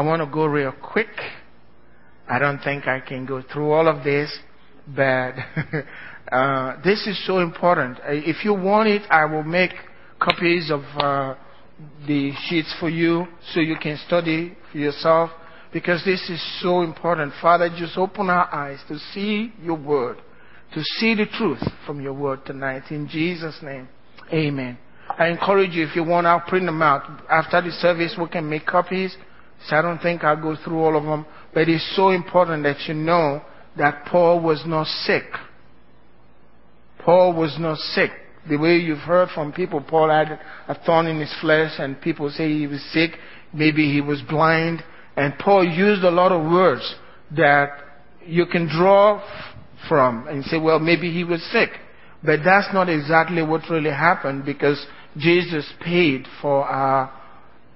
I want to go real quick. I don't think I can go through all of this, but uh, this is so important. Uh, if you want it, I will make copies of uh, the sheets for you so you can study for yourself because this is so important. Father, just open our eyes to see your word, to see the truth from your word tonight. In Jesus' name, amen. I encourage you, if you want, I'll print them out. After the service, we can make copies. So I don't think I'll go through all of them. But it's so important that you know that Paul was not sick. Paul was not sick. The way you've heard from people, Paul had a thorn in his flesh and people say he was sick. Maybe he was blind. And Paul used a lot of words that you can draw from and say, well, maybe he was sick. But that's not exactly what really happened because Jesus paid for our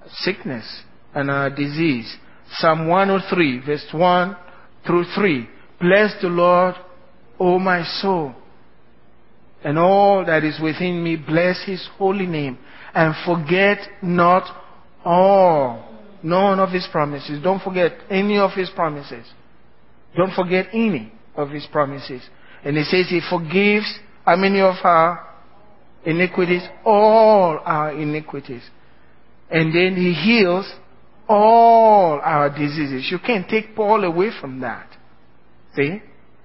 sickness and our disease. Psalm 103, verse 1 through 3. Bless the Lord, O my soul, and all that is within me, bless his holy name, and forget not all, none of his promises. Don't forget any of his promises. Don't forget any of his promises. And he says he forgives how many of our iniquities? All our iniquities. And then he heals all our diseases. You can't take Paul away from that. See?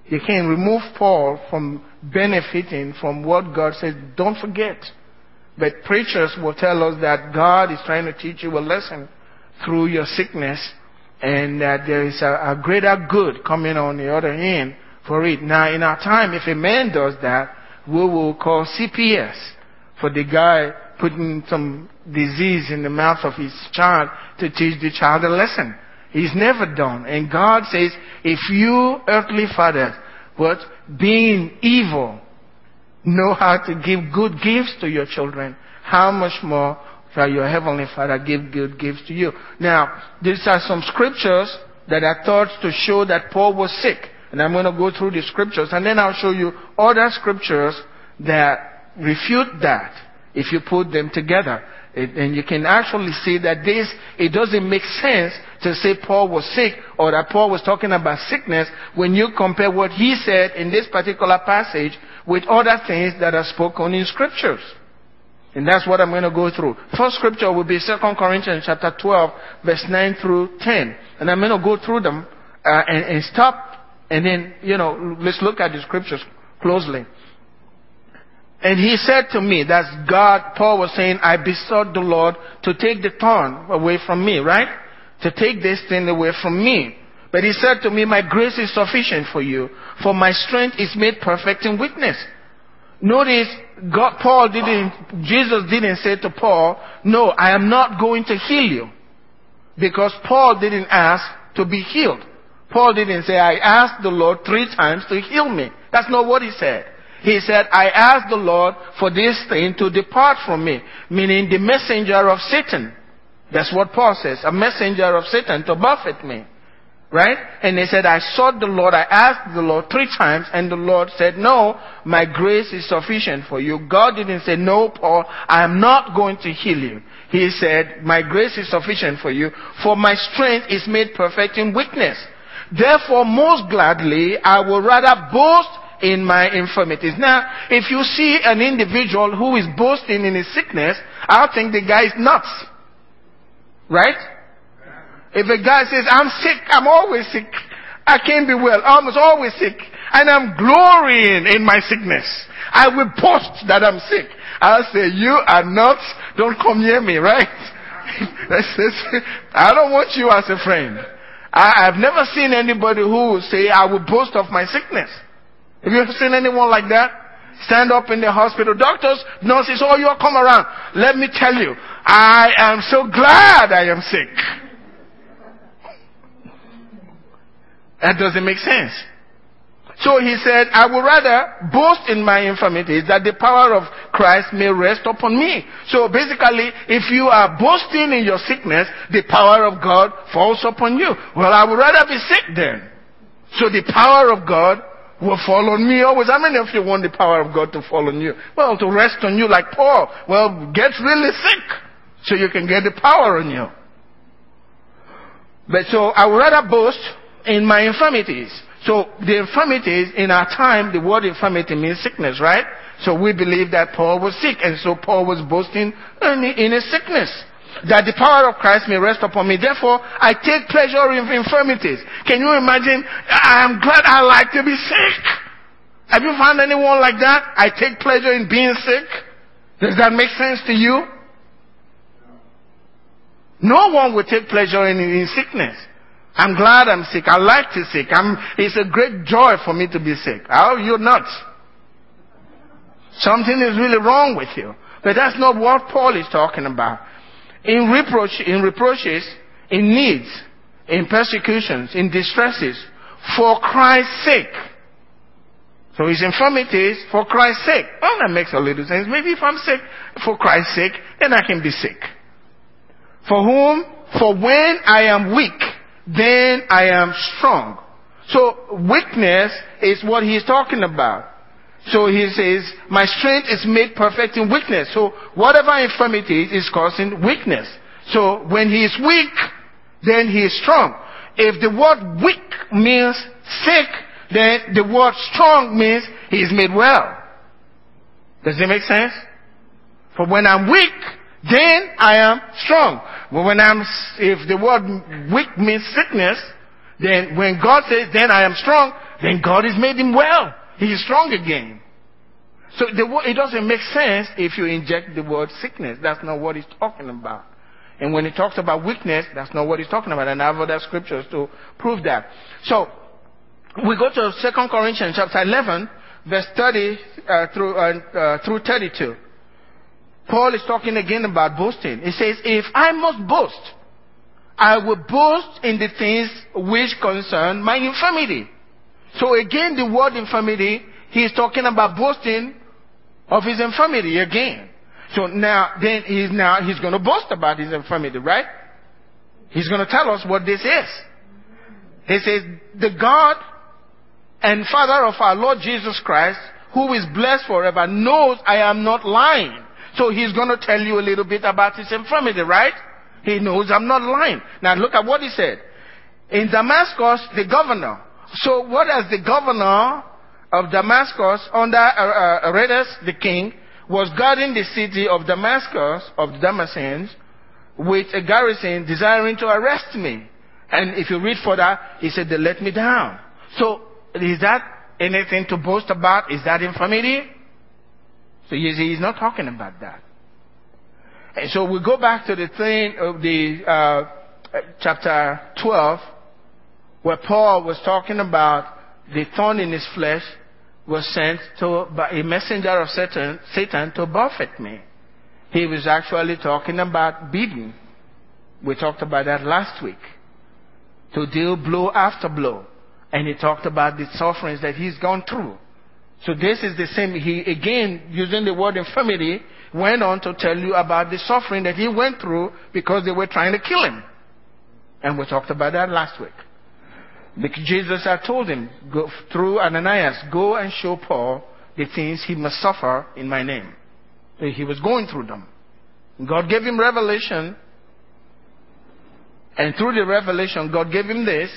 You can't remove Paul from benefiting from what God says. Don't forget. But preachers will tell us that God is trying to teach you a lesson through your sickness and that there is a, a greater good coming on the other end for it. Now, in our time, if a man does that, we will call CPS for the guy putting some disease in the mouth of his child to teach the child a lesson. He's never done. And God says, if you earthly fathers, what, being evil, know how to give good gifts to your children, how much more shall your heavenly Father give good gifts to you? Now, these are some scriptures that are thought to show that Paul was sick. And I'm going to go through the scriptures and then I'll show you other scriptures that refute that if you put them together. It, and you can actually see that this, it doesn't make sense to say Paul was sick or that Paul was talking about sickness when you compare what he said in this particular passage with other things that are spoken in scriptures. And that's what I'm going to go through. First scripture will be 2 Corinthians chapter 12 verse 9 through 10. And I'm going to go through them uh, and, and stop and then, you know, let's look at the scriptures closely. And he said to me, that's God, Paul was saying, I besought the Lord to take the thorn away from me, right? To take this thing away from me. But he said to me, my grace is sufficient for you, for my strength is made perfect in weakness. Notice, God, Paul didn't, Jesus didn't say to Paul, no, I am not going to heal you. Because Paul didn't ask to be healed. Paul didn't say, I asked the Lord three times to heal me. That's not what he said. He said, I asked the Lord for this thing to depart from me, meaning the messenger of Satan. That's what Paul says, a messenger of Satan to buffet me. Right? And he said, I sought the Lord, I asked the Lord three times, and the Lord said, No, my grace is sufficient for you. God didn't say, No, Paul, I am not going to heal you. He said, My grace is sufficient for you, for my strength is made perfect in weakness. Therefore, most gladly, I will rather boast in my infirmities. Now, if you see an individual who is boasting in his sickness, I'll think the guy is nuts. Right? If a guy says, I'm sick, I'm always sick, I can't be well, I'm always sick, and I'm glorying in my sickness, I will boast that I'm sick. I'll say, you are nuts, don't come near me, right? I don't want you as a friend. I, have never seen anybody who say, I will boast of my sickness. Have you ever seen anyone like that? Stand up in the hospital. Doctors, nurses, oh, you all come around. Let me tell you, I am so glad I am sick. That doesn't make sense. So he said, I would rather boast in my infirmities that the power of Christ may rest upon me. So basically, if you are boasting in your sickness, the power of God falls upon you. Well, I would rather be sick then. So the power of God will fall on me always. How many of you want the power of God to fall on you? Well, to rest on you like Paul. Well, get really sick so you can get the power on you. But so I would rather boast in my infirmities. So the infirmities in our time, the word infirmity means sickness, right? So we believe that Paul was sick, and so Paul was boasting in, in his sickness. That the power of Christ may rest upon me. Therefore, I take pleasure in infirmities. Can you imagine? I am glad I like to be sick. Have you found anyone like that? I take pleasure in being sick. Does that make sense to you? No one would take pleasure in, in sickness. I'm glad I'm sick. I like to sick. I'm, it's a great joy for me to be sick. How you're nuts. Something is really wrong with you. But that's not what Paul is talking about. In reproach, in reproaches, in needs, in persecutions, in distresses, for Christ's sake. So his infirmities for Christ's sake. Well, that makes a little sense. Maybe if I'm sick for Christ's sake, then I can be sick. For whom? For when I am weak, then I am strong. So weakness is what he's talking about. So he says, my strength is made perfect in weakness. So whatever infirmity is causing weakness. So when he is weak, then he is strong. If the word weak means sick, then the word strong means he is made well. Does that make sense? For when I'm weak, then I am strong. But when I'm, if the word weak means sickness, then when God says, then I am strong, then God has made him well. He is strong again. So the, it doesn't make sense if you inject the word sickness. That's not what he's talking about. And when he talks about weakness, that's not what he's talking about. And I have other scriptures to prove that. So, we go to 2 Corinthians chapter 11, verse 30 uh, through, uh, uh, through 32. Paul is talking again about boasting. He says, if I must boast, I will boast in the things which concern my infirmity. So again, the word infirmity, he is talking about boasting of his infirmity again. So now, then he's now, he's going to boast about his infirmity, right? He's going to tell us what this is. He says, the God and Father of our Lord Jesus Christ, who is blessed forever, knows I am not lying. So he's going to tell you a little bit about his infirmity, right? He knows I'm not lying. Now look at what he said. In Damascus, the governor. So what has the governor of Damascus under uh, uh, Aretas, the king, was guarding the city of Damascus, of the Damascenes, with a garrison desiring to arrest me. And if you read further, he said, they let me down. So, is that anything to boast about? Is that infirmity? So you see, he's not talking about that. And so we go back to the thing of the uh, chapter 12, where Paul was talking about the thorn in his flesh was sent to by a messenger of Satan, Satan to buffet me. He was actually talking about beating. We talked about that last week. To deal blow after blow. And he talked about the sufferings that he's gone through. So this is the same. He again, using the word infirmity, went on to tell you about the suffering that he went through because they were trying to kill him. And we talked about that last week. Because Jesus had told him, go, through Ananias, go and show Paul the things he must suffer in my name. He was going through them. God gave him revelation. And through the revelation, God gave him this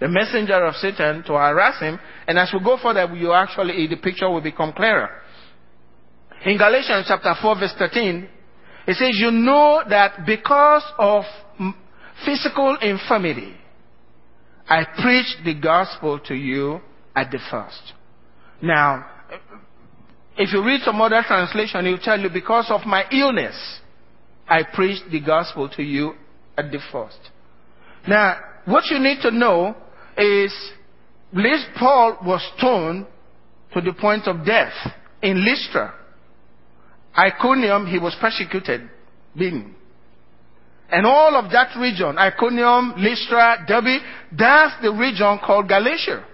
the messenger of Satan to harass him. And as we go further, you actually, the picture will become clearer. In Galatians chapter 4 verse 13, it says, you know that because of physical infirmity, I preached the gospel to you at the first. Now, if you read some other translation, it will tell you, because of my illness, I preached the gospel to you at the first. Now, what you need to know is Paul was stoned to the point of death in Lystra. Iconium, he was persecuted, beaten. And all of that region, Iconium, Lystra, Derbe, that's the region called Galatia.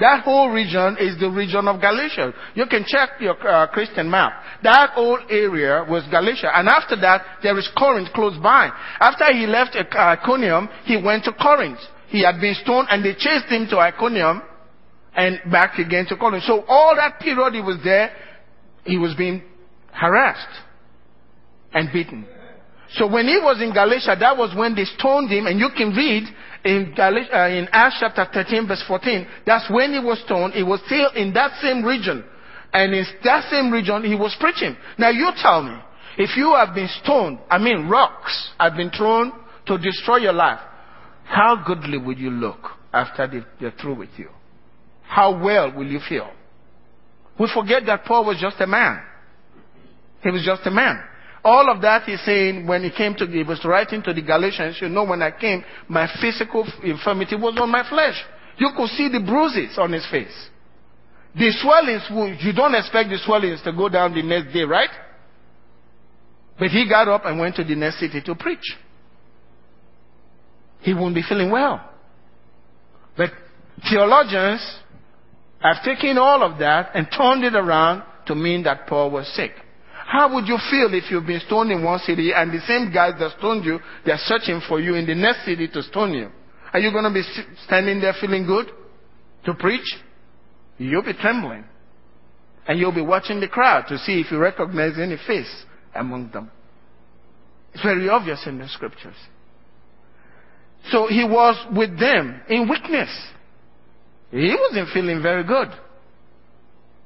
That whole region is the region of Galatia. You can check your uh, Christian map. That whole area was Galatia. And after that, there is Corinth close by. After he left Iconium, he went to Corinth. He had been stoned and they chased him to Iconium and back again to Corinth. So all that period he was there, he was being harassed and beaten. So when he was in Galatia, that was when they stoned him, and you can read in, Galatia, uh, in Acts chapter 13 verse 14, that's when he was stoned. He was still in that same region. And in that same region, he was preaching. Now you tell me, if you have been stoned, I mean rocks have been thrown to destroy your life, how goodly will you look after they're through with you? How well will you feel? We forget that Paul was just a man. He was just a man. All of that he's saying when he came to, he was writing to the Galatians, you know, when I came, my physical infirmity was on my flesh. You could see the bruises on his face. The swellings, you don't expect the swellings to go down the next day, right? But he got up and went to the next city to preach. He won't be feeling well. But theologians have taken all of that and turned it around to mean that Paul was sick. How would you feel if you've been stoned in one city and the same guys that stoned you, they're searching for you in the next city to stone you? Are you going to be standing there feeling good to preach? You'll be trembling. And you'll be watching the crowd to see if you recognize any face among them. It's very obvious in the scriptures. So he was with them in weakness. He wasn't feeling very good.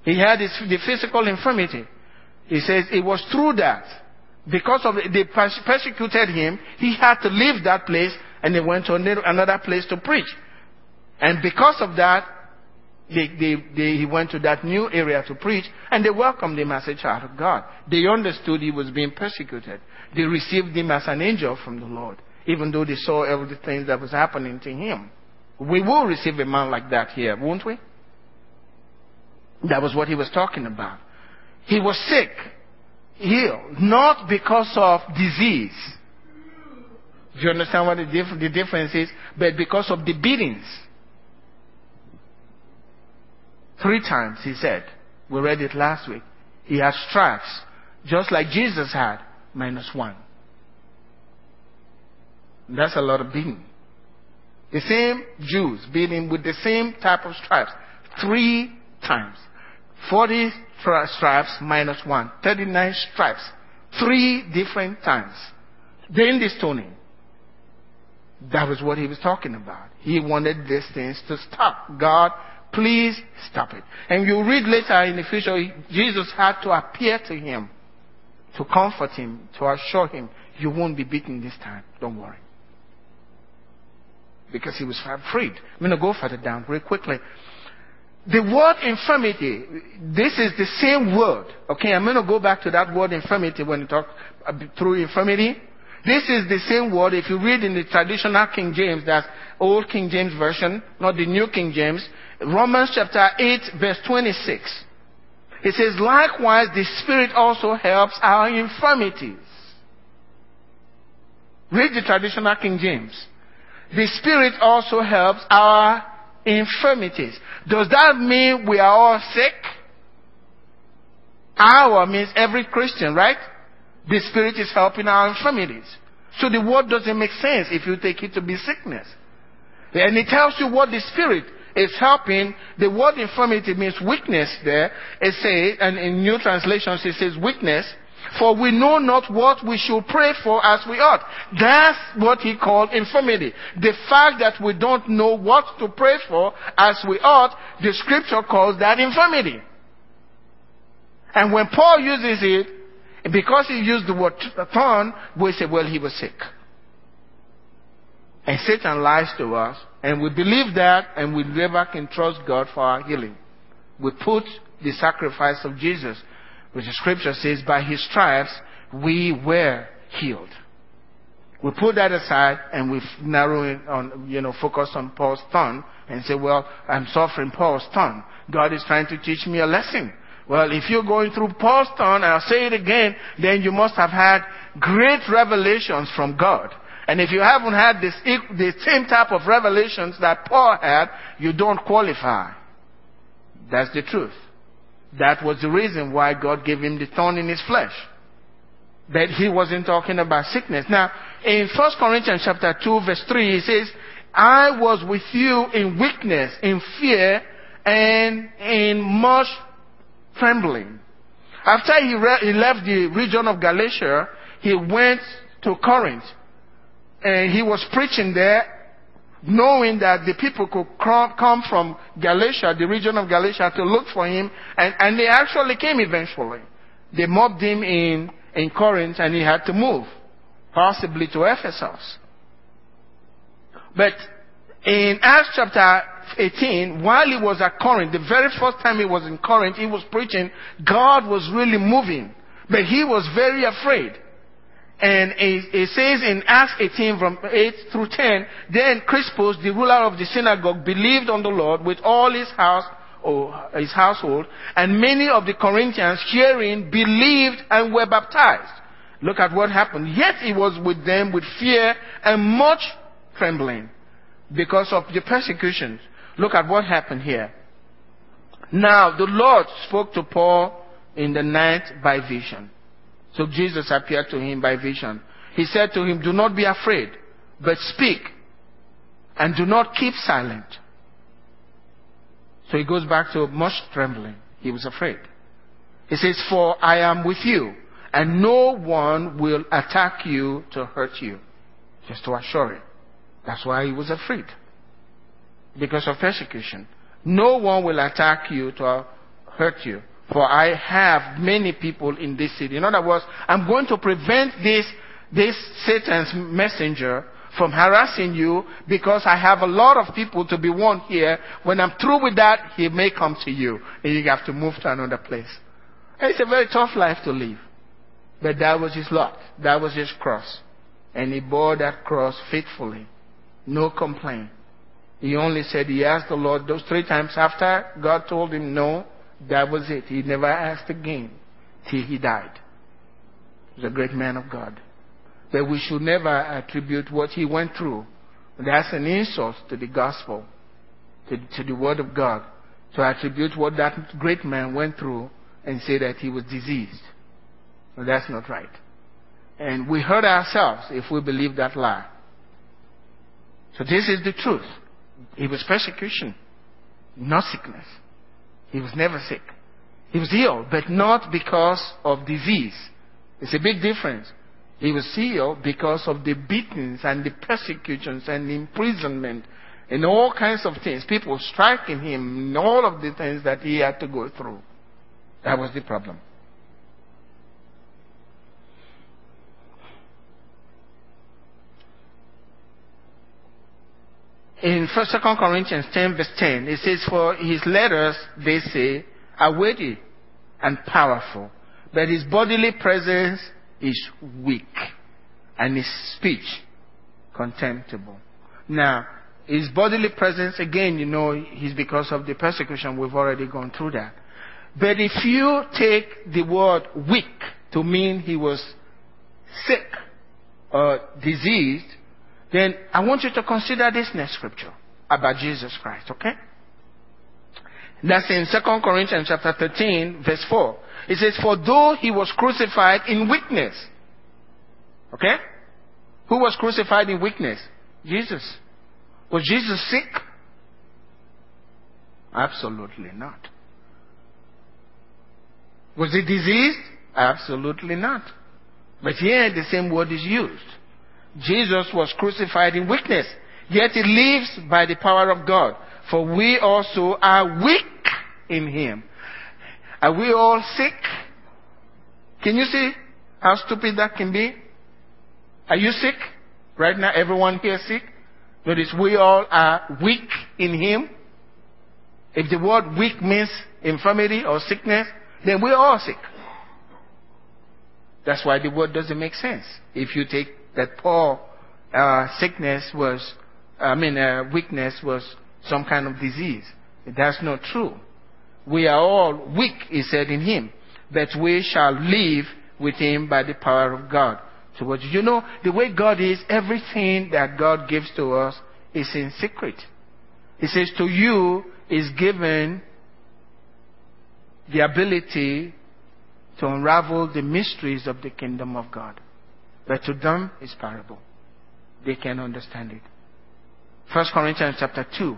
He had his, the physical infirmity. He says it was through that. Because of they persecuted him, he had to leave that place and he went to another place to preach. And because of that, they, they, they, he went to that new area to preach and they welcomed him as a child of God. They understood he was being persecuted. They received him as an angel from the Lord, even though they saw everything that was happening to him. We will receive a man like that here, won't we? That was what he was talking about. He was sick, healed, not because of disease. Do you understand what the, dif- the difference is? But because of the beatings. Three times, he said. We read it last week. He had stripes, just like Jesus had, minus one. That's a lot of beating. The same Jews beating with the same type of stripes three times. 40 stripes minus one. 39 stripes. Three different times. Then the stoning. That was what he was talking about. He wanted these things to stop. God, please stop it. And you read later in the future, Jesus had to appear to him to comfort him, to assure him, you won't be beaten this time. Don't worry. Because he was freed. I'm going to go further down very quickly. The word infirmity, this is the same word. Okay, I'm going to go back to that word infirmity when you talk uh, through infirmity. This is the same word. If you read in the traditional King James, that's Old King James Version, not the New King James, Romans chapter 8, verse 26. It says, likewise, the Spirit also helps our infirmities. Read the traditional King James. The Spirit also helps our infirmities. Does that mean we are all sick? Our means every Christian, right? The Spirit is helping our infirmities. So the word doesn't make sense if you take it to be sickness. And it tells you what the Spirit is helping. The word infirmity means weakness there. It says, and in new translations it says weakness. For we know not what we should pray for as we ought. That's what he called infirmity. The fact that we don't know what to pray for as we ought, the scripture calls that infirmity. And when Paul uses it, because he used the word thorn, we say, well, he was sick. And Satan lies to us, and we believe that, and we never can trust God for our healing. We put the sacrifice of Jesus which the scripture says, by his stripes we were healed. We put that aside and we narrow it on, you know, focus on Paul's thorn and say, well, I'm suffering Paul's thorn. God is trying to teach me a lesson. Well, if you're going through Paul's thorn, I'll say it again, then you must have had great revelations from God. And if you haven't had this, the same type of revelations that Paul had, you don't qualify. That's the truth. That was the reason why God gave him the thorn in his flesh. But he wasn't talking about sickness. Now, in 1 Corinthians chapter 2 verse 3, he says, I was with you in weakness, in fear, and in much trembling. After he, re- he left the region of Galatia, he went to Corinth. And he was preaching there, knowing that the people could come from Galatia, the region of Galatia, to look for him. And, and they actually came eventually. They mobbed him in, in Corinth and he had to move, possibly to Ephesus. But in Acts chapter 18, while he was at Corinth, the very first time he was in Corinth, he was preaching, God was really moving. But he was very afraid. And it, says in Acts 18 from 8 through 10, then Crispus, the ruler of the synagogue, believed on the Lord with all his house, or his household, and many of the Corinthians hearing believed and were baptized. Look at what happened. Yet he was with them with fear and much trembling because of the persecutions. Look at what happened here. Now the Lord spoke to Paul in the night by vision. So Jesus appeared to him by vision. He said to him, Do not be afraid, but speak, and do not keep silent. So he goes back to much trembling. He was afraid. He says, For I am with you, and no one will attack you to hurt you. Just to assure you. That's why he was afraid. Because of persecution. No one will attack you to hurt you. For I have many people in this city. In other words, I'm going to prevent this, this Satan's messenger from harassing you because I have a lot of people to be warned here. When I'm through with that, he may come to you and you have to move to another place. It's a very tough life to live. But that was his lot. That was his cross. And he bore that cross faithfully. No complaint. He only said he asked the Lord those three times after God told him no. That was it. He never asked again till he died. He was a great man of God. But we should never attribute what he went through. That's an insult to the gospel, to, to the word of God, to attribute what that great man went through and say that he was diseased. Well, that's not right. And we hurt ourselves if we believe that lie. So this is the truth. It was persecution, not sickness. He was never sick. He was ill, but not because of disease. It's a big difference. He was healed because of the beatings and the persecutions and the imprisonment and all kinds of things. People striking him and all of the things that he had to go through. That was the problem. In 1 2 Corinthians 10 verse 10, it says, For his letters, they say, are weighty and powerful, but his bodily presence is weak, and his speech contemptible. Now, his bodily presence, again, you know, is because of the persecution. We've already gone through that. But if you take the word weak to mean he was sick or diseased, then I want you to consider this next scripture about Jesus Christ, okay? That's in 2 Corinthians chapter 13, verse 4. It says, For though he was crucified in weakness. Okay? Who was crucified in weakness? Jesus. Was Jesus sick? Absolutely not. Was he diseased? Absolutely not. But here the same word is used. Jesus was crucified in weakness, yet he lives by the power of God. For we also are weak in him. Are we all sick? Can you see how stupid that can be? Are you sick? Right now, everyone here sick? Notice we all are weak in him. If the word weak means infirmity or sickness, then we're all sick. That's why the word doesn't make sense. If you take that Paul uh, sickness was, I mean, uh, weakness was some kind of disease. That's not true. We are all weak, he said in him, but we shall live with him by the power of God. So what you know, the way God is, everything that God gives to us is in secret. He says to you is given the ability to unravel the mysteries of the kingdom of God. But to them, it's parable. They can understand it. First Corinthians chapter 2,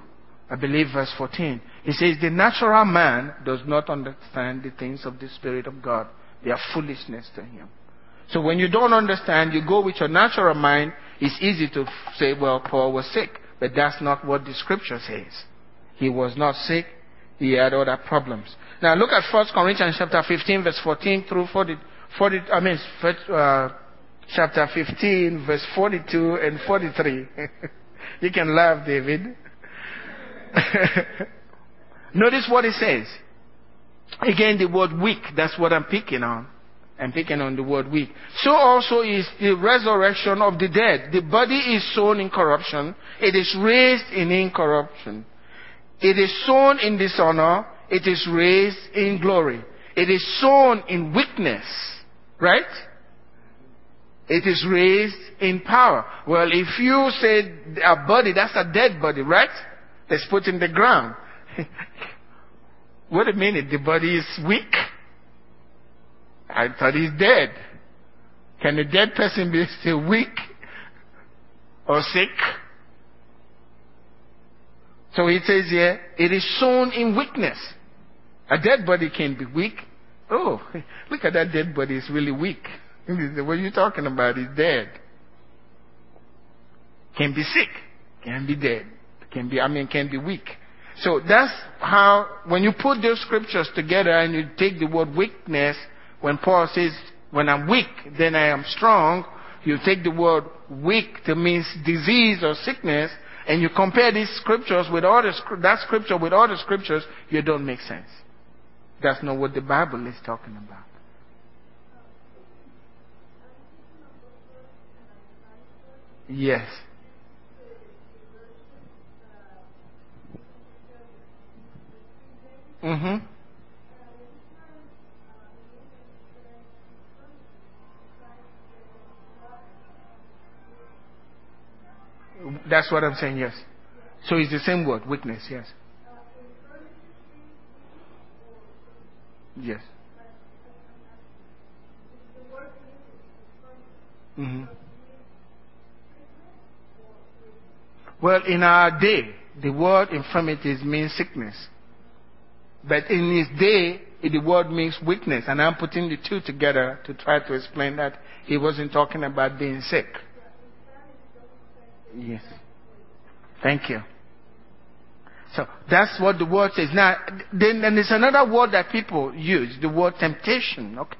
I believe verse 14. It says, The natural man does not understand the things of the Spirit of God. They are foolishness to him. So when you don't understand, you go with your natural mind, it's easy to say, well, Paul was sick. But that's not what the scripture says. He was not sick. He had other problems. Now look at 1 Corinthians chapter 15 verse 14 through 40, 40 I mean, uh, chapter 15 verse 42 and 43. you can laugh, David. Notice what it says. Again, the word weak, that's what I'm picking on. I'm picking on the word weak. So also is the resurrection of the dead. The body is sown in corruption. It is raised in incorruption. It is sown in dishonor. It is raised in glory. It is sown in weakness. Right? It is raised in power. Well, if you say a body, that's a dead body, right? That's put in the ground. Wait a minute, the body is weak? I thought he's dead. Can a dead person be still weak or sick? So he says here, it is sown in weakness. A dead body can be weak. Oh, look at that dead body, it's really weak. What are you talking about? He's dead. Can be sick, can be dead, can be, I mean, can be weak. So that's how, when you put those scriptures together and you take the word weakness, when Paul says, when I'm weak, then I am strong, you take the word weak to mean disease or sickness, and you compare these scriptures with other, that scripture with other scriptures, you don't make sense. That's not what the Bible is talking about. Yes. Mm-hmm. That's what I'm saying, yes. So it's the same word, witness, yes. Yes. Mm-hmm. Well, in our day, the word infirmities means sickness. But in his day, the word means weakness. And I'm putting the two together to try to explain that he wasn't talking about being sick. Yes. Thank you. So that's what the word says. Now, then, then there's another word that people use, the word temptation. Okay.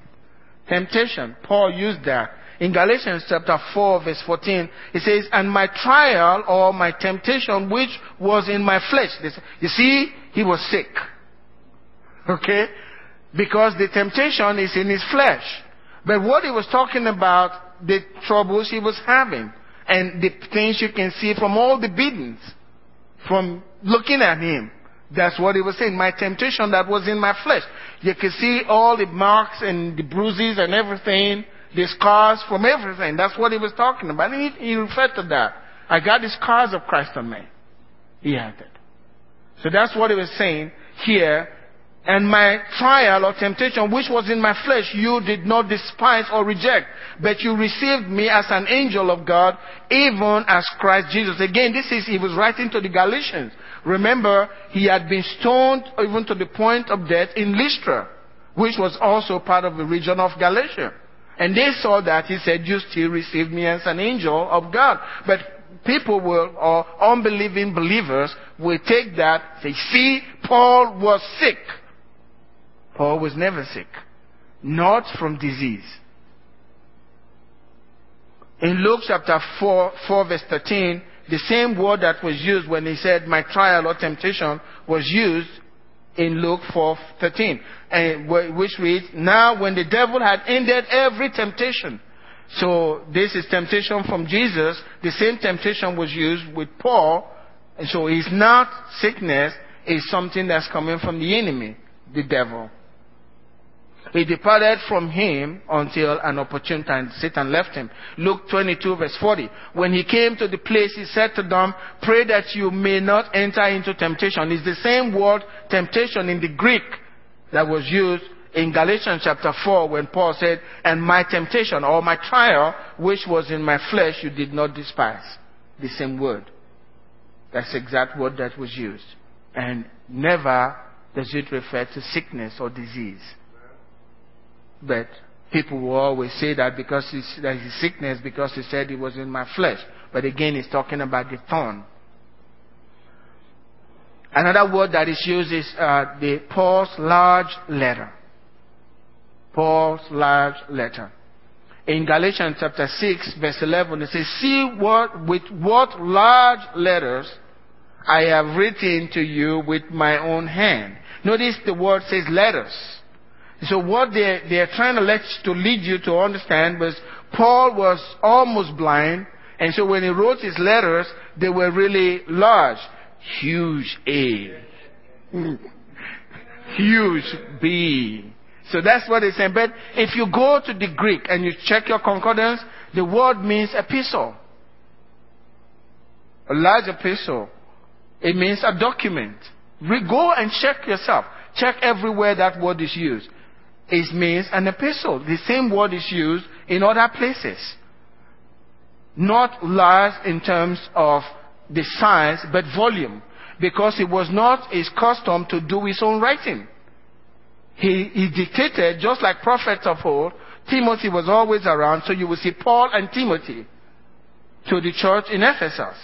Temptation. Paul used that. In Galatians chapter 4 verse 14, it says, and my trial or my temptation which was in my flesh. You see, he was sick. Okay? Because the temptation is in his flesh. But what he was talking about, the troubles he was having and the things you can see from all the beatings, from looking at him. That's what he was saying. My temptation that was in my flesh. You can see all the marks and the bruises and everything, the scars from everything. That's what he was talking about. He, he referred to that. I got the scars of Christ on me. He added. So that's what he was saying here and my trial or temptation which was in my flesh you did not despise or reject, but you received me as an angel of God, even as Christ Jesus. Again, this is, he was writing to the Galatians. Remember, he had been stoned even to the point of death in Lystra, which was also part of the region of Galatia. And they saw that he said, you still received me as an angel of God. But people will, or unbelieving believers will take that, say, see, Paul was sick. Paul was never sick, not from disease. In Luke chapter 4, 4 verse 13, the same word that was used when he said, my trial or temptation was used in Luke 4, 13, eh, and which reads, now when the devil had ended every temptation, so this is temptation from Jesus, the same temptation was used with Paul, and so it's not sickness, it's something that's coming from the enemy, the devil. He departed from him until an opportune time Satan left him. Luke 22 verse 40. When he came to the place, he said to them, pray that you may not enter into temptation. It's the same word, temptation in the Greek that was used in Galatians chapter 4 when Paul said, and my temptation or my trial, which was in my flesh, you did not despise. The same word. That's the exact word that was used. And never does it refer to sickness or disease but People will always say that because it's, that sickness, because he said it was in my flesh. But again, he's talking about the thorn. Another word that is used is uh, the Paul's large letter. Paul's large letter. In Galatians chapter 6, verse 11, it says, See what, with what large letters I have written to you with my own hand. Notice the word says letters. So what they, they are trying to let to lead you to understand was Paul was almost blind, and so when he wrote his letters, they were really large. Huge A. Huge B. So that's what it's saying. But if you go to the Greek and you check your concordance, the word means epistle. A large epistle. It means a document. Go and check yourself. Check everywhere that word is used. It means an epistle. The same word is used in other places. Not large in terms of the size, but volume. Because it was not his custom to do his own writing. He, he dictated, just like prophets of old, Timothy was always around, so you will see Paul and Timothy to the church in Ephesus.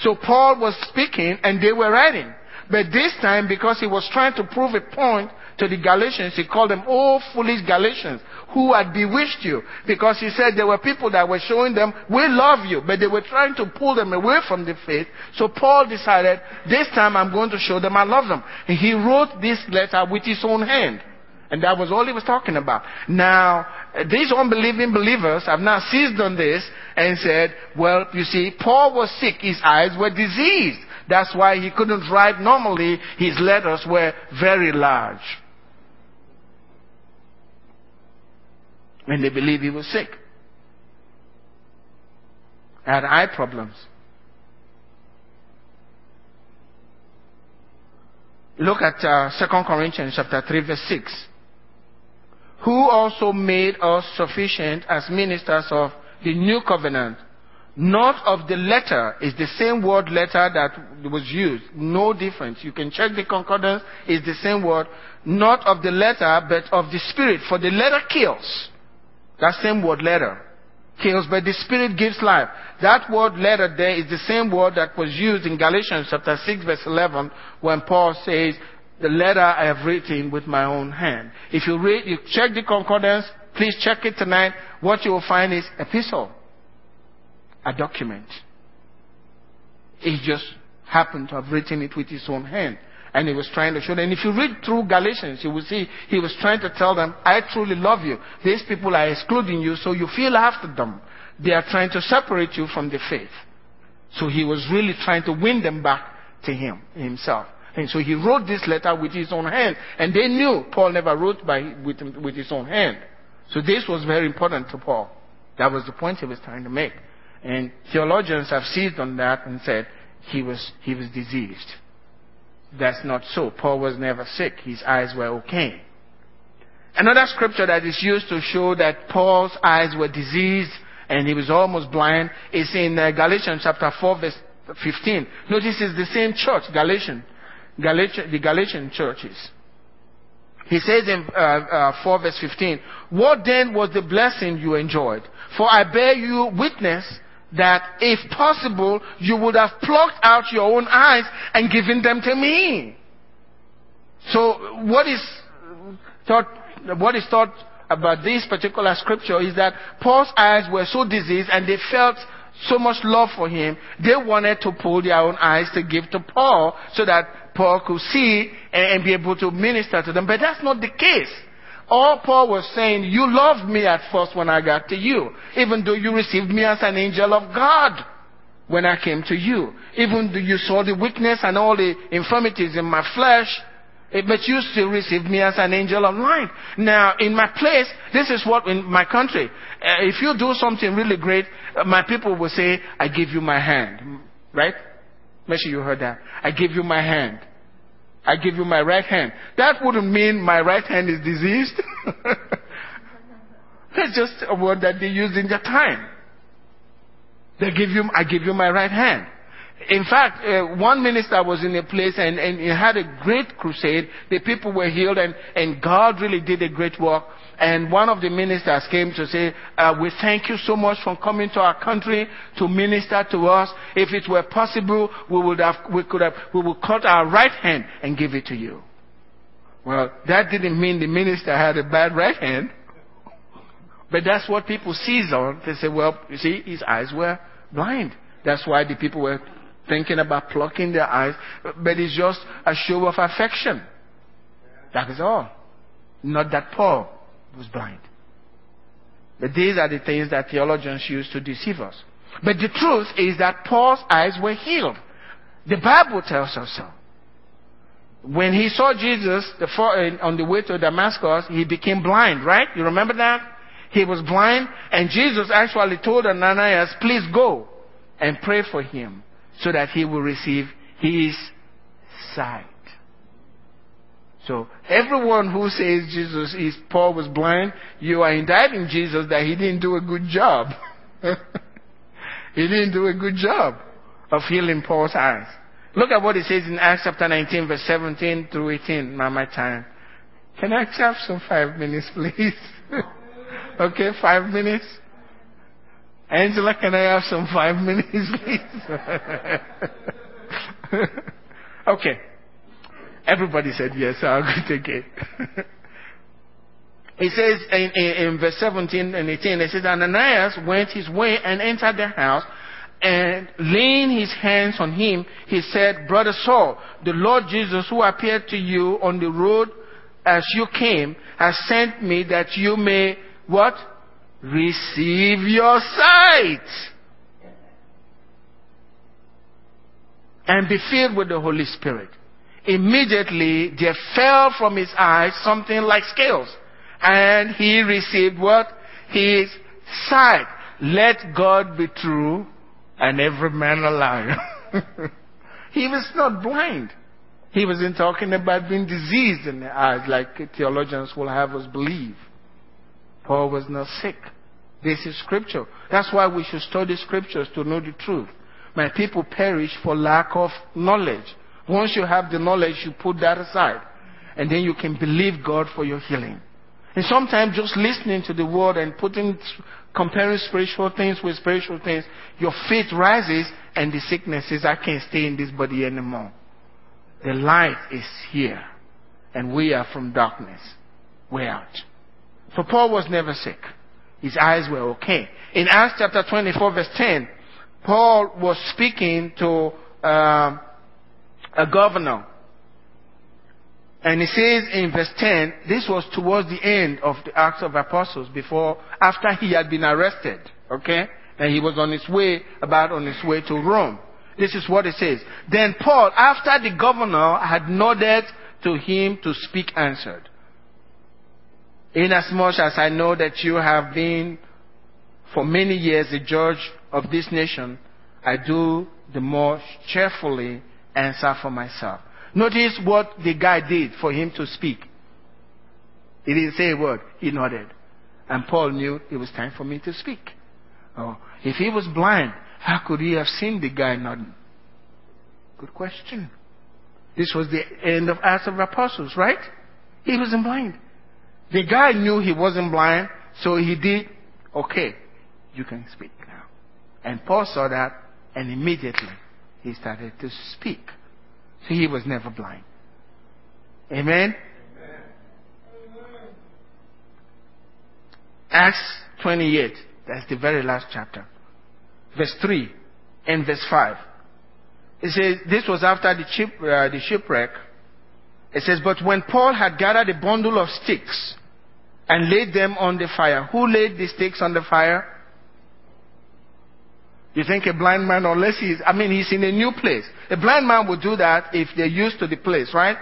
So Paul was speaking and they were writing. But this time, because he was trying to prove a point to the Galatians, he called them, Oh, foolish Galatians, who had bewitched you. Because he said there were people that were showing them, we love you, but they were trying to pull them away from the faith. So Paul decided, this time I'm going to show them I love them. And he wrote this letter with his own hand. And that was all he was talking about. Now, these unbelieving believers have now seized on this and said, well, you see, Paul was sick. His eyes were diseased. That's why he couldn't write normally. His letters were very large. When they believed he was sick. Had eye problems. Look at uh, 2 Corinthians chapter 3 verse 6. Who also made us sufficient as ministers of the new covenant, not of the letter, is the same word letter that was used. No difference. You can check the concordance, it's the same word. Not of the letter, but of the spirit. For the letter kills. That same word letter kills, but the Spirit gives life. That word letter there is the same word that was used in Galatians chapter 6 verse 11 when Paul says, the letter I have written with my own hand. If you read, you check the concordance, please check it tonight. What you will find is epistle. A document. He just happened to have written it with his own hand. And he was trying to show them. And if you read through Galatians, you will see he was trying to tell them, I truly love you. These people are excluding you, so you feel after them. They are trying to separate you from the faith. So he was really trying to win them back to him, himself. And so he wrote this letter with his own hand. And they knew Paul never wrote by, with, with his own hand. So this was very important to Paul. That was the point he was trying to make. And theologians have seized on that and said he was, he was diseased. That's not so. Paul was never sick. His eyes were okay. Another scripture that is used to show that Paul's eyes were diseased and he was almost blind is in uh, Galatians chapter 4 verse 15. Notice it's the same church, Galatian, Galatian the Galatian churches. He says in uh, uh, 4 verse 15, What then was the blessing you enjoyed? For I bear you witness that if possible, you would have plucked out your own eyes and given them to me. So what is thought, what is thought about this particular scripture is that Paul's eyes were so diseased and they felt so much love for him, they wanted to pull their own eyes to give to Paul so that Paul could see and, be able to minister to them. But that's not the case. All Paul was saying, you loved me at first when I got to you, even though you received me as an angel of God when I came to you. Even though you saw the weakness and all the infirmities in my flesh, eh, but you still received me as an angel of light. Now, in my place, this is what in my country, uh, if you do something really great, uh, my people will say, I give you my hand. Right? Make sure you heard that. I give you my hand. I give you my right hand. That wouldn't mean my right hand is diseased. That's just a word that they used in their time. They give you, I give you my right hand. In fact, uh, one minister was in a place and, and he had a great crusade. The people were healed and, and God really did a great work. And one of the ministers came to say, uh, we thank you so much for coming to our country to minister to us. If it were possible, we would have, we could have, we would cut our right hand and give it to you. Well, that didn't mean the minister had a bad right hand. But that's what people seize on. They say, well, you see, his eyes were blind. That's why the people were thinking about plucking their eyes. But it's just a show of affection. That is all. Not that Paul was blind. But these are the things that theologians use to deceive us. But the truth is that Paul's eyes were healed. The Bible tells us so. When he saw Jesus uh, on the way to Damascus, he became blind, right? You remember that? He was blind, and Jesus actually told Ananias, please go and pray for him so that he will receive his sight. So everyone who says Jesus is Paul was blind, you are indicting Jesus that he didn't do a good job. he didn't do a good job of healing Paul's eyes. Look at what it says in Acts chapter 19, verse 17 through 18. Now my time. Can I have some five minutes, please? okay, five minutes. Angela, can I have some five minutes, please? okay. Everybody said yes, so I'll take it. it says in, in, in, verse 17 and 18, it says, Ananias went his way and entered the house, and laying his hands on him, he said, Brother Saul, the Lord Jesus who appeared to you on the road as you came has sent me that you may, what? Receive your sight. And be filled with the Holy Spirit. Immediately there fell from his eyes something like scales. And he received what? His sight. Let God be true and every man a liar. he was not blind. He wasn't talking about being diseased in the eyes like theologians will have us believe. Paul was not sick. This is scripture. That's why we should study scriptures to know the truth. My people perish for lack of knowledge. Once you have the knowledge, you put that aside. And then you can believe God for your healing. And sometimes just listening to the word and putting, comparing spiritual things with spiritual things, your faith rises and the sickness says, I can't stay in this body anymore. The light is here. And we are from darkness. We're out. So Paul was never sick. His eyes were okay. In Acts chapter 24 verse 10, Paul was speaking to uh, a governor and he says in verse 10, this was towards the end of the Acts of Apostles before, after he had been arrested. Okay? And he was on his way, about on his way to Rome. This is what it says. Then Paul, after the governor had nodded to him to speak, answered, Inasmuch as I know that you have been for many years a judge of this nation, I do the more cheerfully answer for myself. Notice what the guy did for him to speak. He didn't say a word. He nodded. And Paul knew it was time for me to speak. Oh, if he was blind, how could he have seen the guy nodding? Good question. This was the end of Acts of Apostles, right? He wasn't blind. The guy knew he wasn't blind, so he did, okay, you can speak now. And Paul saw that, and immediately he started to speak. So he was never blind. Amen? Amen. Acts 28. That's the very last chapter. Verse 3 and verse 5. It says, this was after the, ship, uh, the shipwreck. It says, but when Paul had gathered a bundle of sticks and laid them on the fire, who laid the sticks on the fire? You think a blind man, unless he's, I mean, he's in a new place. A blind man would do that if they're used to the place, right?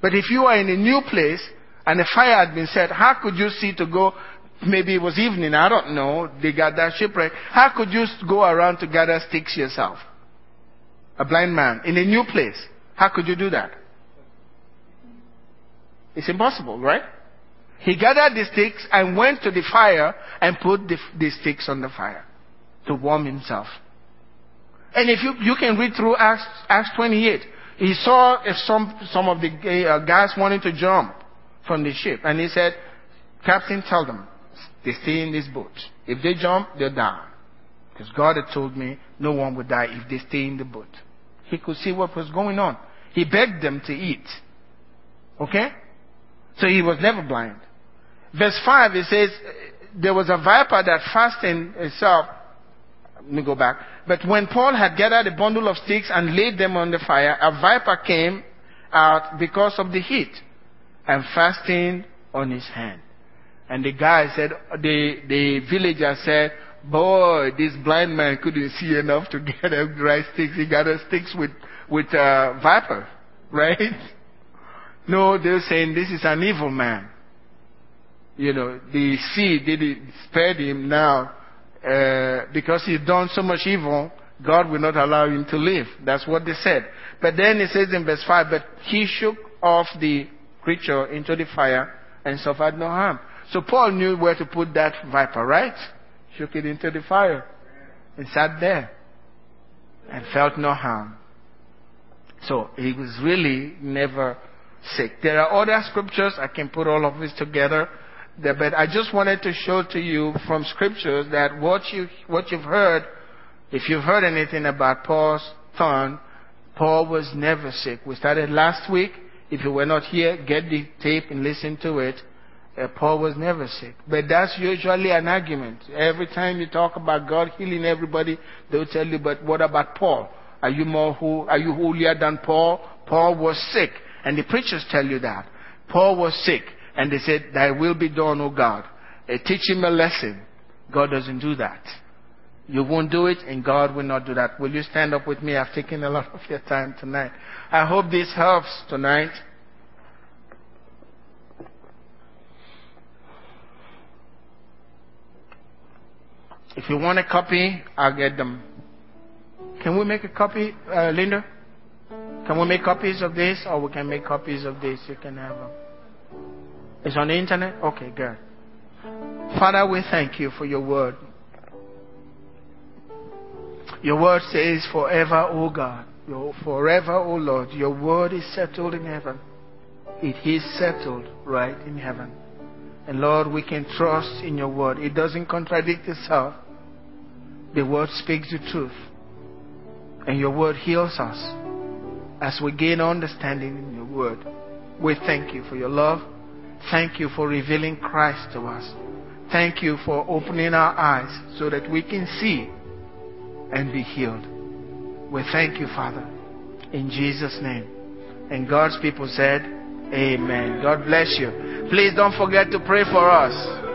But if you are in a new place and a fire had been set, how could you see to go, maybe it was evening, I don't know, they got that shipwreck. How could you go around to gather sticks yourself? A blind man in a new place. How could you do that? It's impossible, right? He gathered the sticks and went to the fire and put the, the sticks on the fire to warm himself. And if you, you can read through Acts, Acts 28, he saw if some, some of the uh, guys wanting to jump from the ship. And he said, Captain, tell them they stay in this boat. If they jump, they'll die. Because God had told me no one would die if they stay in the boat. He could see what was going on. He begged them to eat. Okay? So he was never blind. Verse 5, it says, there was a viper that fastened itself. Me go back. But when Paul had gathered a bundle of sticks and laid them on the fire, a viper came out because of the heat and fastened on his hand. And the guy said, the, the villager said, boy, this blind man couldn't see enough to get the right sticks. He a sticks with, with uh, viper, right? No, they're saying this is an evil man. You know, the sea did it, spared him now, uh, because he's done so much evil, God will not allow him to live. That's what they said. But then it says in verse 5, but he shook off the creature into the fire and suffered no harm. So Paul knew where to put that viper, right? Shook it into the fire and sat there and felt no harm. So he was really never sick. There are other scriptures, I can put all of this together, but I just wanted to show to you from scriptures that what, you, what you've heard, if you've heard anything about Paul's thorn, Paul was never sick. We started last week. If you were not here, get the tape and listen to it. Uh, Paul was never sick. But that's usually an argument. Every time you talk about God healing everybody, they'll tell you, but what about Paul? Are you more who, are you holier than Paul? Paul was sick. And the preachers tell you that. Paul was sick. And they said, Thy will be done, O God. Uh, teach him a lesson. God doesn't do that. You won't do it, and God will not do that. Will you stand up with me? I've taken a lot of your time tonight. I hope this helps tonight. If you want a copy, I'll get them. Can we make a copy, uh, Linda? Can we make copies of this, or we can make copies of this? You can have them. It's on the internet? Okay, good. Father, we thank you for your word. Your word says, Forever, O God. Your, forever, O Lord. Your word is settled in heaven. It is settled right in heaven. And Lord, we can trust in your word. It doesn't contradict itself. The word speaks the truth. And your word heals us as we gain understanding in your word. We thank you for your love. Thank you for revealing Christ to us. Thank you for opening our eyes so that we can see and be healed. We thank you, Father, in Jesus' name. And God's people said, Amen. God bless you. Please don't forget to pray for us.